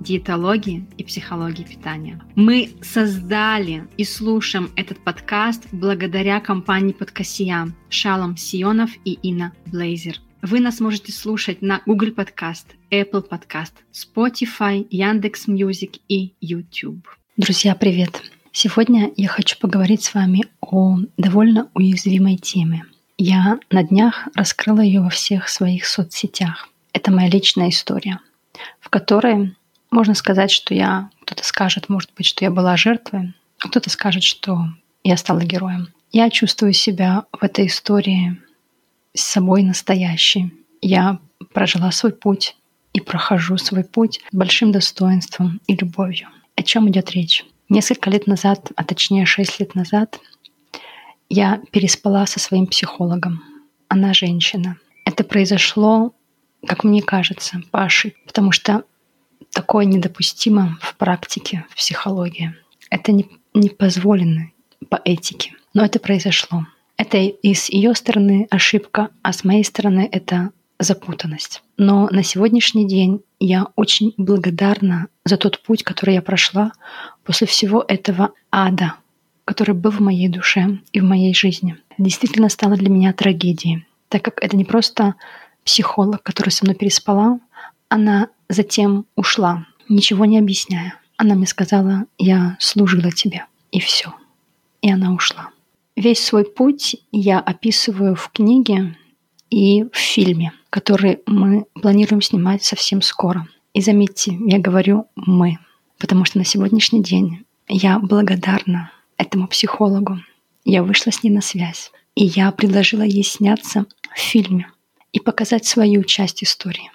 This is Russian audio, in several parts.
диетологии и психологии питания. Мы создали и слушаем этот подкаст благодаря компании Подкасия Шалом Сионов и Инна Блейзер. Вы нас можете слушать на Google Podcast, Apple Podcast, Spotify, Яндекс Music и YouTube. Друзья, привет! Сегодня я хочу поговорить с вами о довольно уязвимой теме. Я на днях раскрыла ее во всех своих соцсетях. Это моя личная история, в которой можно сказать, что я, кто-то скажет, может быть, что я была жертвой, а кто-то скажет, что я стала героем. Я чувствую себя в этой истории с собой настоящей. Я прожила свой путь и прохожу свой путь с большим достоинством и любовью. О чем идет речь? Несколько лет назад, а точнее шесть лет назад, я переспала со своим психологом. Она женщина. Это произошло, как мне кажется, по ошибке, потому что такое недопустимо в практике, в психологии. Это не, не позволено по этике. Но это произошло. Это и с ее стороны ошибка, а с моей стороны это запутанность. Но на сегодняшний день я очень благодарна за тот путь, который я прошла после всего этого ада, который был в моей душе и в моей жизни. Действительно стало для меня трагедией, так как это не просто психолог, который со мной переспала, она затем ушла, ничего не объясняя. Она мне сказала, я служила тебе, и все. И она ушла. Весь свой путь я описываю в книге и в фильме, который мы планируем снимать совсем скоро. И заметьте, я говорю «мы», потому что на сегодняшний день я благодарна этому психологу. Я вышла с ней на связь, и я предложила ей сняться в фильме и показать свою часть истории.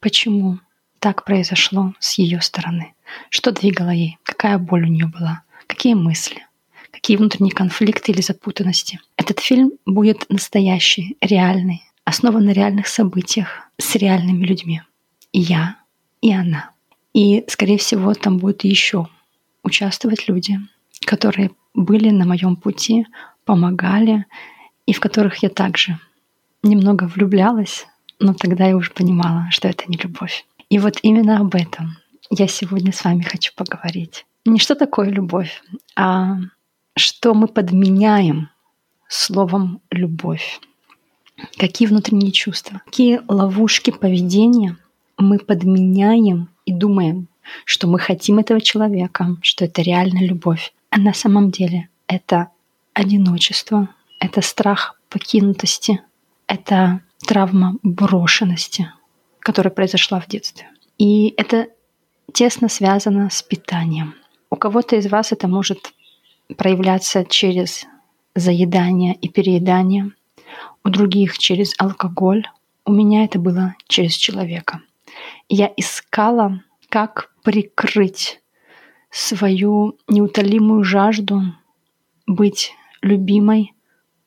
Почему так произошло с ее стороны? Что двигало ей? Какая боль у нее была? Какие мысли? Какие внутренние конфликты или запутанности? Этот фильм будет настоящий, реальный, основан на реальных событиях с реальными людьми. И я, и она. И, скорее всего, там будут еще участвовать люди, которые были на моем пути, помогали, и в которых я также немного влюблялась, но тогда я уже понимала, что это не любовь. И вот именно об этом я сегодня с вами хочу поговорить. Не что такое любовь, а что мы подменяем словом любовь. Какие внутренние чувства, какие ловушки поведения мы подменяем и думаем, что мы хотим этого человека, что это реально любовь. А на самом деле это одиночество, это страх покинутости, это травма брошенности, которая произошла в детстве. И это тесно связано с питанием. У кого-то из вас это может проявляться через заедание и переедание, у других через алкоголь. У меня это было через человека. Я искала, как прикрыть свою неутолимую жажду быть любимой,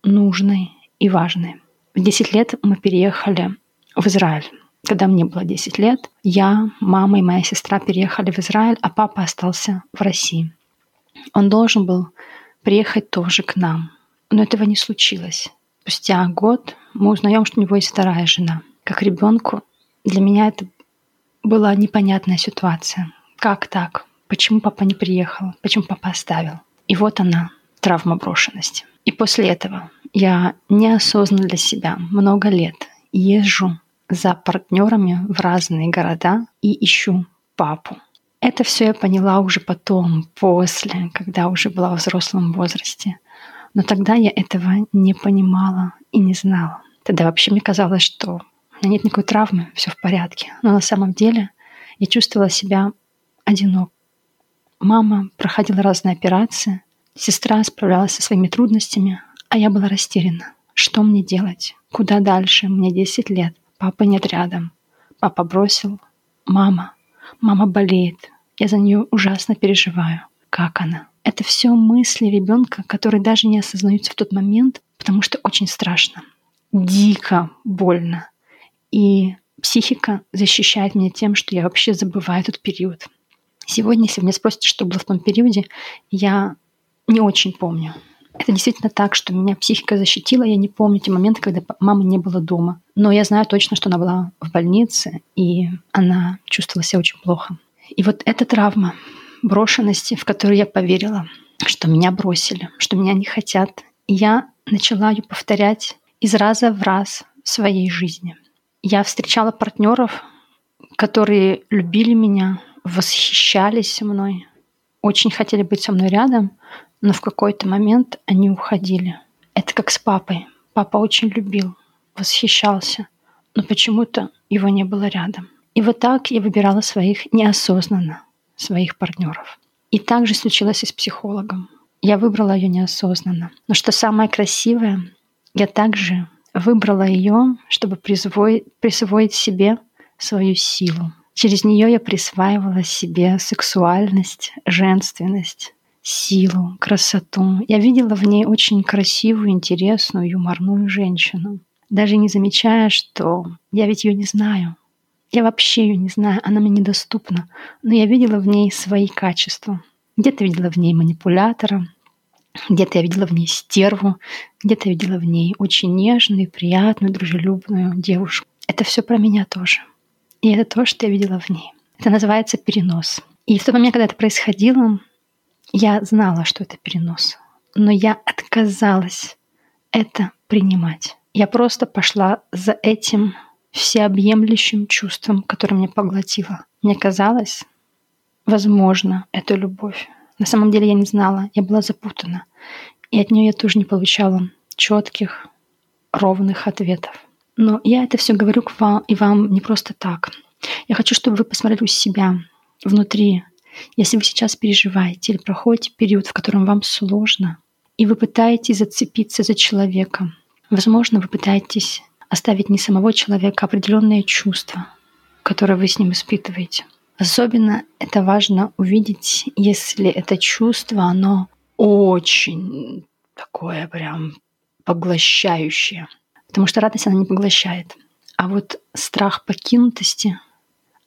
нужной и важной. В 10 лет мы переехали в Израиль. Когда мне было 10 лет, я, мама и моя сестра переехали в Израиль, а папа остался в России. Он должен был приехать тоже к нам, но этого не случилось. Спустя год мы узнаем, что у него есть вторая жена. Как ребенку для меня это была непонятная ситуация. Как так? Почему папа не приехал? Почему папа оставил? И вот она, травма брошенности. И после этого я неосознанно для себя много лет езжу за партнерами в разные города и ищу папу. Это все я поняла уже потом, после, когда уже была в взрослом возрасте. Но тогда я этого не понимала и не знала. Тогда вообще мне казалось, что нет никакой травмы, все в порядке. Но на самом деле я чувствовала себя одинок. Мама проходила разные операции, сестра справлялась со своими трудностями, а я была растеряна. Что мне делать? Куда дальше? Мне 10 лет. Папа нет рядом. Папа бросил. Мама. Мама болеет. Я за нее ужасно переживаю. Как она? это все мысли ребенка, которые даже не осознаются в тот момент, потому что очень страшно, дико больно. И психика защищает меня тем, что я вообще забываю этот период. Сегодня, если вы меня спросите, что было в том периоде, я не очень помню. Это действительно так, что меня психика защитила. Я не помню те моменты, когда мамы не было дома. Но я знаю точно, что она была в больнице, и она чувствовала себя очень плохо. И вот эта травма брошенности, в которую я поверила, что меня бросили, что меня не хотят, я начала ее повторять из раза в раз в своей жизни. Я встречала партнеров, которые любили меня, восхищались мной, очень хотели быть со мной рядом, но в какой-то момент они уходили. Это как с папой. Папа очень любил, восхищался, но почему-то его не было рядом. И вот так я выбирала своих неосознанно, своих партнеров. И так же случилось и с психологом. Я выбрала ее неосознанно. Но что самое красивое, я также выбрала ее, чтобы присвоить, присвоить себе свою силу. Через нее я присваивала себе сексуальность, женственность, силу, красоту. Я видела в ней очень красивую, интересную, юморную женщину. Даже не замечая, что я ведь ее не знаю. Я вообще ее не знаю, она мне недоступна. Но я видела в ней свои качества. Где-то видела в ней манипулятора, где-то я видела в ней стерву, где-то видела в ней очень нежную, приятную, дружелюбную девушку. Это все про меня тоже. И это то, что я видела в ней. Это называется перенос. И в тот момент, когда это происходило, я знала, что это перенос. Но я отказалась это принимать. Я просто пошла за этим всеобъемлющим чувством, которое меня поглотило. Мне казалось, возможно, это любовь. На самом деле я не знала, я была запутана. И от нее я тоже не получала четких, ровных ответов. Но я это все говорю к вам и вам не просто так. Я хочу, чтобы вы посмотрели у себя внутри. Если вы сейчас переживаете или проходите период, в котором вам сложно, и вы пытаетесь зацепиться за человека, возможно, вы пытаетесь оставить не самого человека, а определенные чувства, которые вы с ним испытываете. Особенно это важно увидеть, если это чувство, оно очень такое прям поглощающее. Потому что радость она не поглощает. А вот страх покинутости,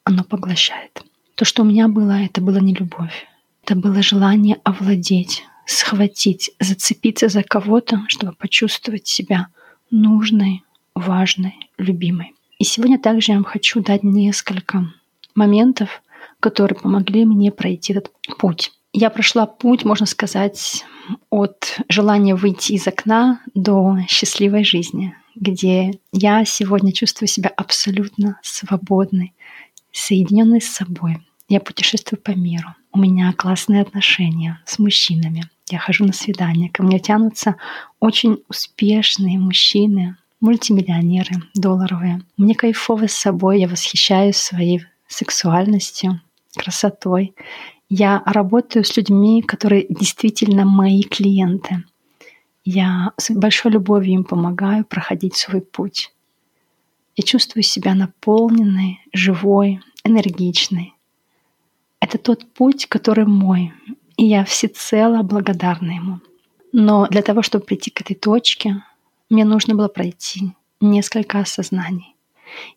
оно поглощает. То, что у меня было, это было не любовь. Это было желание овладеть, схватить, зацепиться за кого-то, чтобы почувствовать себя нужной, важной, любимой. И сегодня также я вам хочу дать несколько моментов, которые помогли мне пройти этот путь. Я прошла путь, можно сказать, от желания выйти из окна до счастливой жизни, где я сегодня чувствую себя абсолютно свободной, соединенной с собой. Я путешествую по миру. У меня классные отношения с мужчинами. Я хожу на свидания. Ко мне тянутся очень успешные мужчины, мультимиллионеры долларовые. Мне кайфово с собой, я восхищаюсь своей сексуальностью, красотой. Я работаю с людьми, которые действительно мои клиенты. Я с большой любовью им помогаю проходить свой путь. Я чувствую себя наполненной, живой, энергичной. Это тот путь, который мой, и я всецело благодарна ему. Но для того, чтобы прийти к этой точке, мне нужно было пройти несколько осознаний.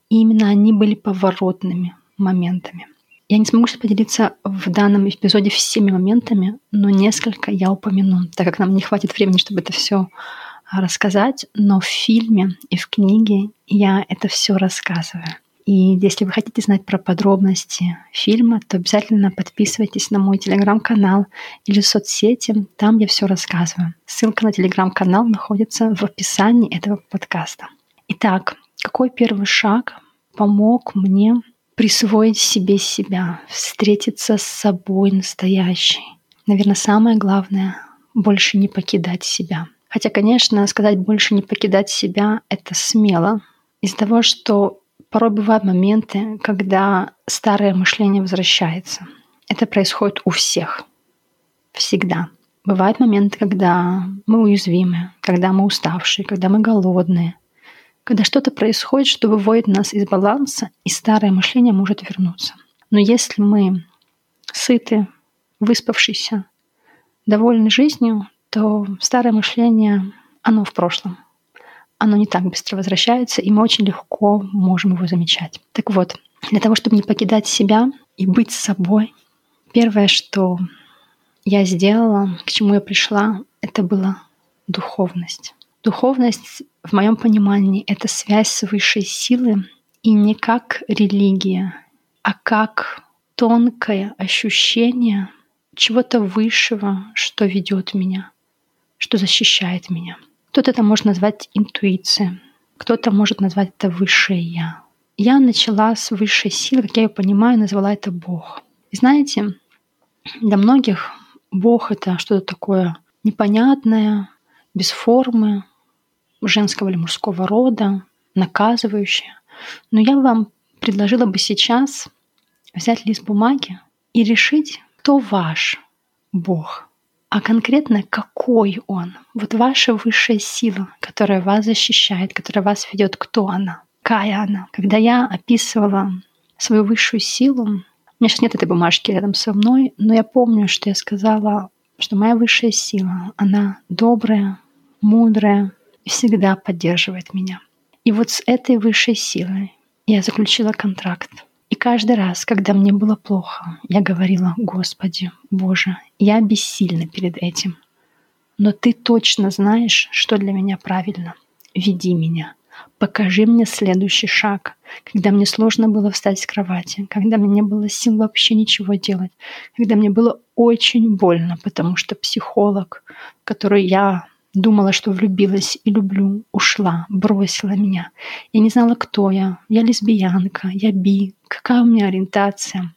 И именно они были поворотными моментами. Я не смогу поделиться в данном эпизоде всеми моментами, но несколько я упомяну, так как нам не хватит времени, чтобы это все рассказать, но в фильме и в книге я это все рассказываю. И если вы хотите знать про подробности фильма, то обязательно подписывайтесь на мой телеграм-канал или соцсети, там я все рассказываю. Ссылка на телеграм-канал находится в описании этого подкаста. Итак, какой первый шаг помог мне присвоить себе себя, встретиться с собой настоящей. Наверное, самое главное — больше не покидать себя. Хотя, конечно, сказать «больше не покидать себя» — это смело, из-за того, что порой бывают моменты, когда старое мышление возвращается. Это происходит у всех. Всегда. Бывают моменты, когда мы уязвимы, когда мы уставшие, когда мы голодные, когда что-то происходит, что выводит нас из баланса, и старое мышление может вернуться. Но если мы сыты, выспавшиеся, довольны жизнью, то старое мышление, оно в прошлом. Оно не так быстро возвращается, и мы очень легко можем его замечать. Так вот, для того, чтобы не покидать себя и быть собой, первое, что я сделала, к чему я пришла, это была духовность. Духовность, в моем понимании, это связь с высшей силой и не как религия, а как тонкое ощущение чего-то высшего, что ведет меня, что защищает меня. Кто-то это может назвать интуицией, кто-то может назвать это высшее я. Я начала с высшей силы, как я ее понимаю, назвала это Бог. И знаете, для многих Бог это что-то такое непонятное, без формы, женского или мужского рода, наказывающее. Но я вам предложила бы сейчас взять лист бумаги и решить, кто ваш Бог, а конкретно какой Он. Вот ваша высшая сила, которая вас защищает, которая вас ведет, кто она, какая она. Когда я описывала свою высшую силу, у меня сейчас нет этой бумажки рядом со мной, но я помню, что я сказала, что моя высшая сила, она добрая, мудрая и всегда поддерживает меня. И вот с этой высшей силой я заключила контракт. И каждый раз, когда мне было плохо, я говорила, Господи, Боже, я бессильна перед этим. Но Ты точно знаешь, что для меня правильно. Веди меня. Покажи мне следующий шаг, когда мне сложно было встать с кровати, когда мне не было сил вообще ничего делать, когда мне было очень больно, потому что психолог, который я Думала, что влюбилась и люблю, ушла, бросила меня. Я не знала, кто я. Я лесбиянка, я би. Какая у меня ориентация?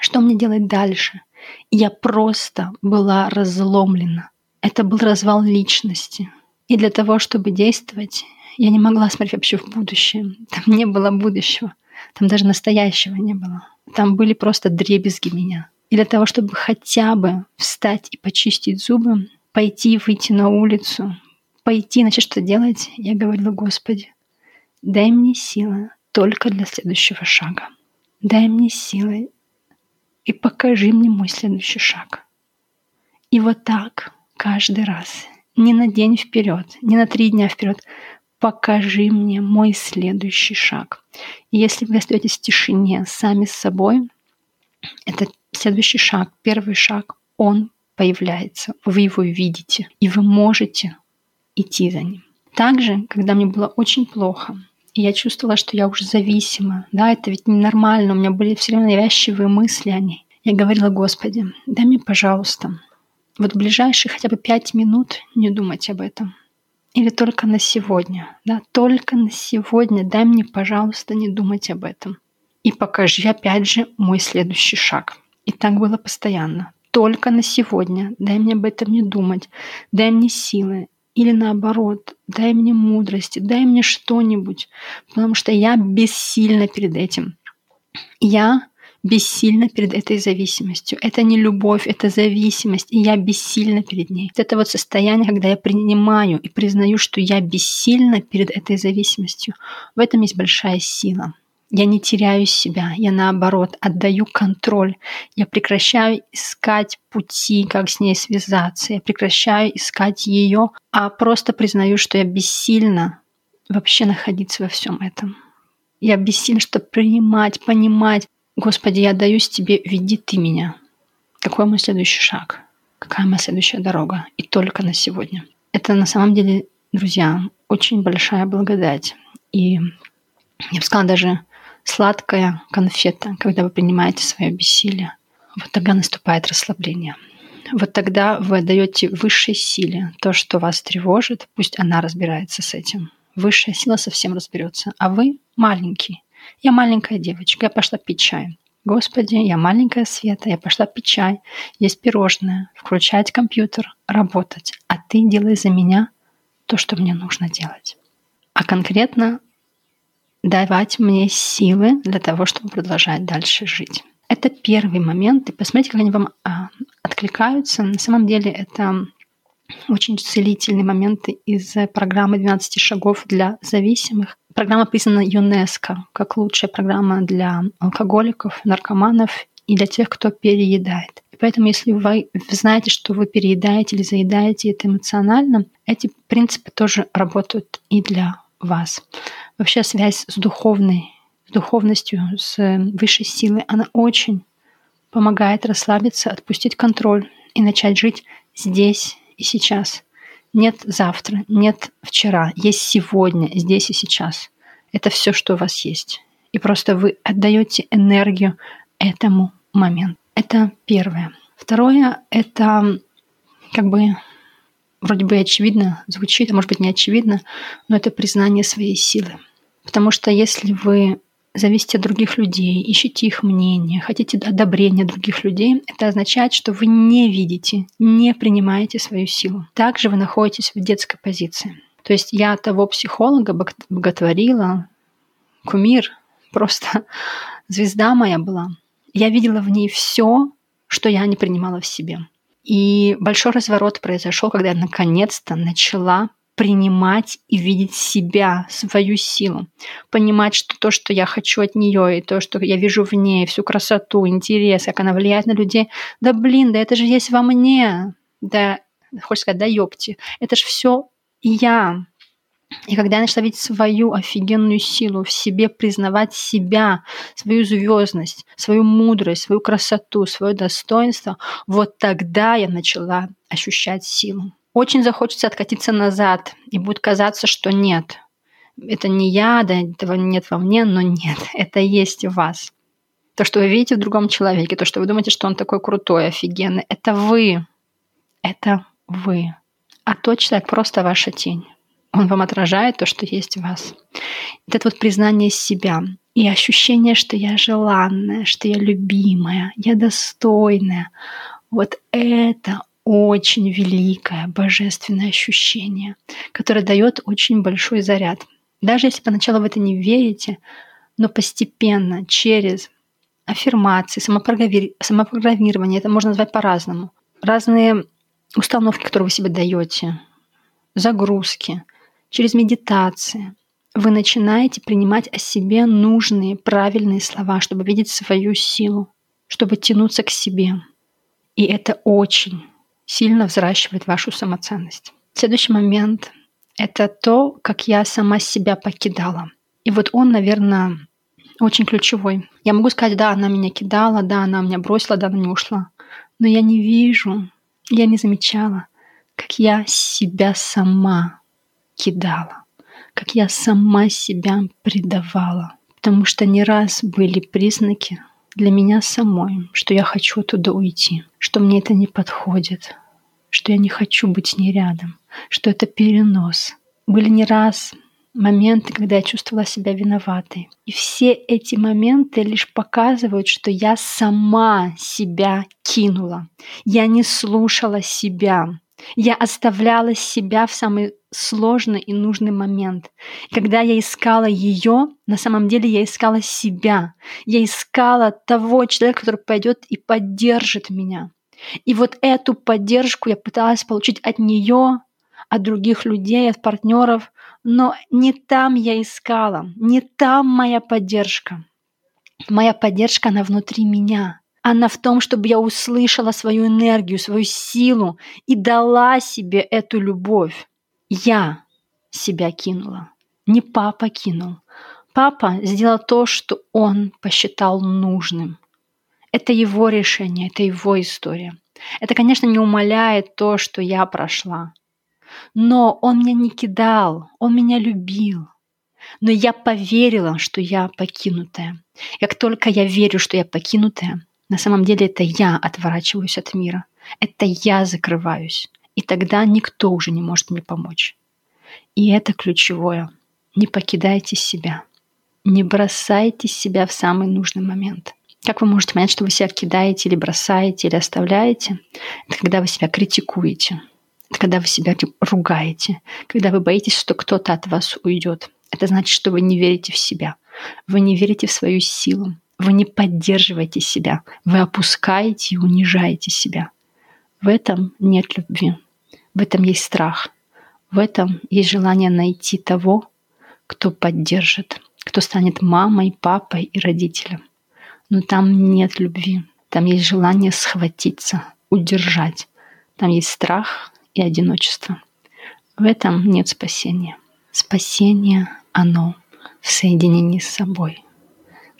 Что мне делать дальше? Я просто была разломлена. Это был развал личности. И для того, чтобы действовать, я не могла смотреть вообще в будущее. Там не было будущего. Там даже настоящего не было. Там были просто дребезги меня. И для того, чтобы хотя бы встать и почистить зубы, пойти, выйти на улицу, пойти, начать что делать, я говорила, Господи, дай мне силы только для следующего шага. Дай мне силы и покажи мне мой следующий шаг. И вот так каждый раз, не на день вперед, не на три дня вперед, покажи мне мой следующий шаг. И если вы остаетесь в тишине сами с собой, это следующий шаг, первый шаг, он появляется, вы его видите, и вы можете идти за ним. Также, когда мне было очень плохо, и я чувствовала, что я уже зависима, да, это ведь ненормально, у меня были все время навязчивые мысли о ней. Я говорила, Господи, дай мне, пожалуйста, вот ближайшие хотя бы пять минут не думать об этом. Или только на сегодня, да, только на сегодня дай мне, пожалуйста, не думать об этом. И покажи опять же мой следующий шаг. И так было постоянно только на сегодня. Дай мне об этом не думать. Дай мне силы. Или наоборот, дай мне мудрости, дай мне что-нибудь, потому что я бессильна перед этим. Я бессильна перед этой зависимостью. Это не любовь, это зависимость, и я бессильна перед ней. Это вот состояние, когда я принимаю и признаю, что я бессильна перед этой зависимостью. В этом есть большая сила. Я не теряю себя, я наоборот отдаю контроль. Я прекращаю искать пути, как с ней связаться. Я прекращаю искать ее, а просто признаю, что я бессильна вообще находиться во всем этом. Я бессильна, чтобы принимать, понимать. Господи, я отдаюсь тебе, веди ты меня. Какой мой следующий шаг? Какая моя следующая дорога? И только на сегодня. Это на самом деле, друзья, очень большая благодать. И я бы сказала, даже сладкая конфета, когда вы принимаете свое бессилие. Вот тогда наступает расслабление. Вот тогда вы отдаете высшей силе то, что вас тревожит, пусть она разбирается с этим. Высшая сила совсем разберется. А вы маленький. Я маленькая девочка, я пошла пить чай. Господи, я маленькая Света, я пошла пить чай, есть пирожное, включать компьютер, работать. А ты делай за меня то, что мне нужно делать. А конкретно давать мне силы для того, чтобы продолжать дальше жить. Это первый момент. И посмотрите, как они вам а, откликаются. На самом деле это очень целительные моменты из программы 12 шагов для зависимых. Программа признана ЮНЕСКО как лучшая программа для алкоголиков, наркоманов и для тех, кто переедает. И поэтому, если вы знаете, что вы переедаете или заедаете это эмоционально, эти принципы тоже работают и для вас. Вообще связь с духовной, с духовностью, с высшей силой, она очень помогает расслабиться, отпустить контроль и начать жить здесь и сейчас. Нет завтра, нет вчера, есть сегодня, здесь и сейчас. Это все, что у вас есть. И просто вы отдаете энергию этому моменту. Это первое. Второе — это как бы вроде бы очевидно звучит, а может быть не очевидно, но это признание своей силы. Потому что если вы зависите от других людей, ищете их мнение, хотите одобрения других людей, это означает, что вы не видите, не принимаете свою силу. Также вы находитесь в детской позиции. То есть я того психолога боготворила, кумир, просто звезда моя была. Я видела в ней все, что я не принимала в себе. И большой разворот произошел, когда я наконец-то начала принимать и видеть себя, свою силу, понимать, что то, что я хочу от нее, и то, что я вижу в ней, всю красоту, интерес, как она влияет на людей, да блин, да это же есть во мне, да, хочешь сказать, да ёпти, это же все я. И когда я начала видеть свою офигенную силу в себе, признавать себя, свою звездность, свою мудрость, свою красоту, свое достоинство, вот тогда я начала ощущать силу. Очень захочется откатиться назад, и будет казаться, что нет. Это не я, да, этого нет во мне, но нет, это есть в вас. То, что вы видите в другом человеке, то, что вы думаете, что он такой крутой, офигенный, это вы. Это вы. А тот человек просто ваша тень. Он вам отражает то, что есть в вас. Это вот признание себя и ощущение, что я желанная, что я любимая, я достойная. Вот это очень великое божественное ощущение, которое дает очень большой заряд. Даже если поначалу в это не верите, но постепенно через аффирмации, самопрограммирование, это можно назвать по-разному, разные установки, которые вы себе даете, загрузки, через медитации, вы начинаете принимать о себе нужные, правильные слова, чтобы видеть свою силу, чтобы тянуться к себе. И это очень сильно взращивает вашу самоценность. Следующий момент — это то, как я сама себя покидала. И вот он, наверное, очень ключевой. Я могу сказать, да, она меня кидала, да, она меня бросила, да, она не ушла. Но я не вижу, я не замечала, как я себя сама кидала, как я сама себя предавала. Потому что не раз были признаки для меня самой, что я хочу оттуда уйти, что мне это не подходит, что я не хочу быть с ней рядом, что это перенос. Были не раз моменты, когда я чувствовала себя виноватой. И все эти моменты лишь показывают, что я сама себя кинула. Я не слушала себя. Я оставляла себя в самый сложный и нужный момент. Когда я искала ее, на самом деле я искала себя. Я искала того человека, который пойдет и поддержит меня. И вот эту поддержку я пыталась получить от нее, от других людей, от партнеров, но не там я искала, не там моя поддержка. Моя поддержка, она внутри меня. Она в том, чтобы я услышала свою энергию, свою силу и дала себе эту любовь. Я себя кинула. Не папа кинул. Папа сделал то, что он посчитал нужным. Это его решение, это его история. Это, конечно, не умаляет то, что я прошла. Но он меня не кидал, он меня любил. Но я поверила, что я покинутая. Как только я верю, что я покинутая, на самом деле это я отворачиваюсь от мира. Это я закрываюсь. И тогда никто уже не может мне помочь. И это ключевое. Не покидайте себя. Не бросайте себя в самый нужный момент. Как вы можете понять, что вы себя кидаете или бросаете, или оставляете? Это когда вы себя критикуете. Это когда вы себя ругаете. Когда вы боитесь, что кто-то от вас уйдет. Это значит, что вы не верите в себя. Вы не верите в свою силу. Вы не поддерживаете себя. Вы опускаете и унижаете себя. В этом нет любви. В этом есть страх. В этом есть желание найти того, кто поддержит, кто станет мамой, папой и родителем. Но там нет любви. Там есть желание схватиться, удержать. Там есть страх и одиночество. В этом нет спасения. Спасение, оно в соединении с собой.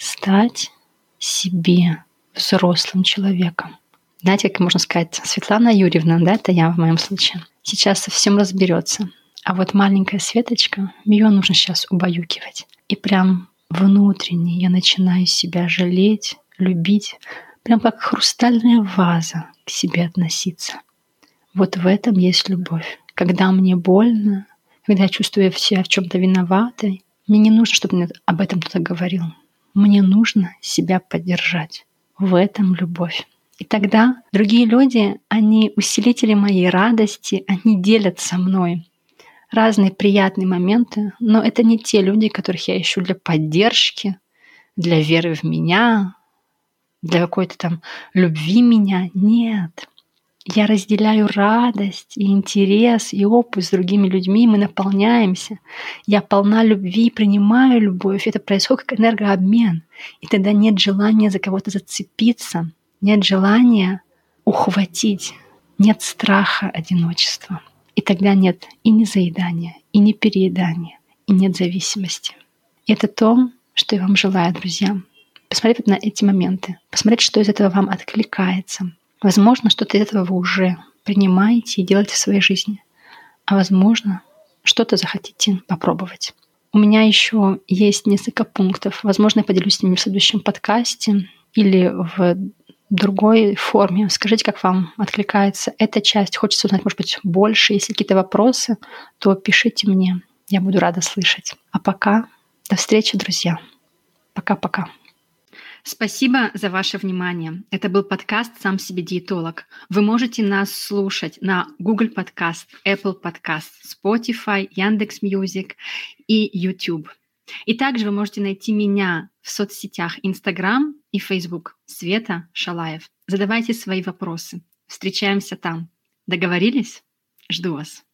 Стать себе взрослым человеком. Знаете, как можно сказать, Светлана Юрьевна, да, это я в моем случае, сейчас со всем разберется. А вот маленькая Светочка, ее нужно сейчас убаюкивать. И прям внутренне я начинаю себя жалеть, любить, прям как хрустальная ваза к себе относиться. Вот в этом есть любовь. Когда мне больно, когда я чувствую себя в чем-то виноватой, мне не нужно, чтобы мне об этом кто-то говорил. Мне нужно себя поддержать. В этом любовь. И тогда другие люди, они усилители моей радости, они делят со мной разные приятные моменты, но это не те люди, которых я ищу для поддержки, для веры в меня, для какой-то там любви меня. Нет. Я разделяю радость и интерес и опыт с другими людьми, мы наполняемся. Я полна любви, принимаю любовь. Это происходит как энергообмен. И тогда нет желания за кого-то зацепиться, нет желания ухватить, нет страха одиночества. И тогда нет и незаедания, и не переедания, и нет зависимости. И это то, что я вам желаю, друзья. Посмотреть на эти моменты, посмотреть, что из этого вам откликается. Возможно, что-то из этого вы уже принимаете и делаете в своей жизни. А возможно, что-то захотите попробовать. У меня еще есть несколько пунктов. Возможно, я поделюсь с ними в следующем подкасте или в другой форме. Скажите, как вам откликается эта часть. Хочется узнать, может быть, больше. Если какие-то вопросы, то пишите мне. Я буду рада слышать. А пока до встречи, друзья. Пока-пока. Спасибо за ваше внимание. Это был подкаст «Сам себе диетолог». Вы можете нас слушать на Google Podcast, Apple Podcast, Spotify, Яндекс.Music и YouTube. И также вы можете найти меня в соцсетях Instagram и Facebook Света Шалаев. Задавайте свои вопросы. Встречаемся там. Договорились? Жду вас.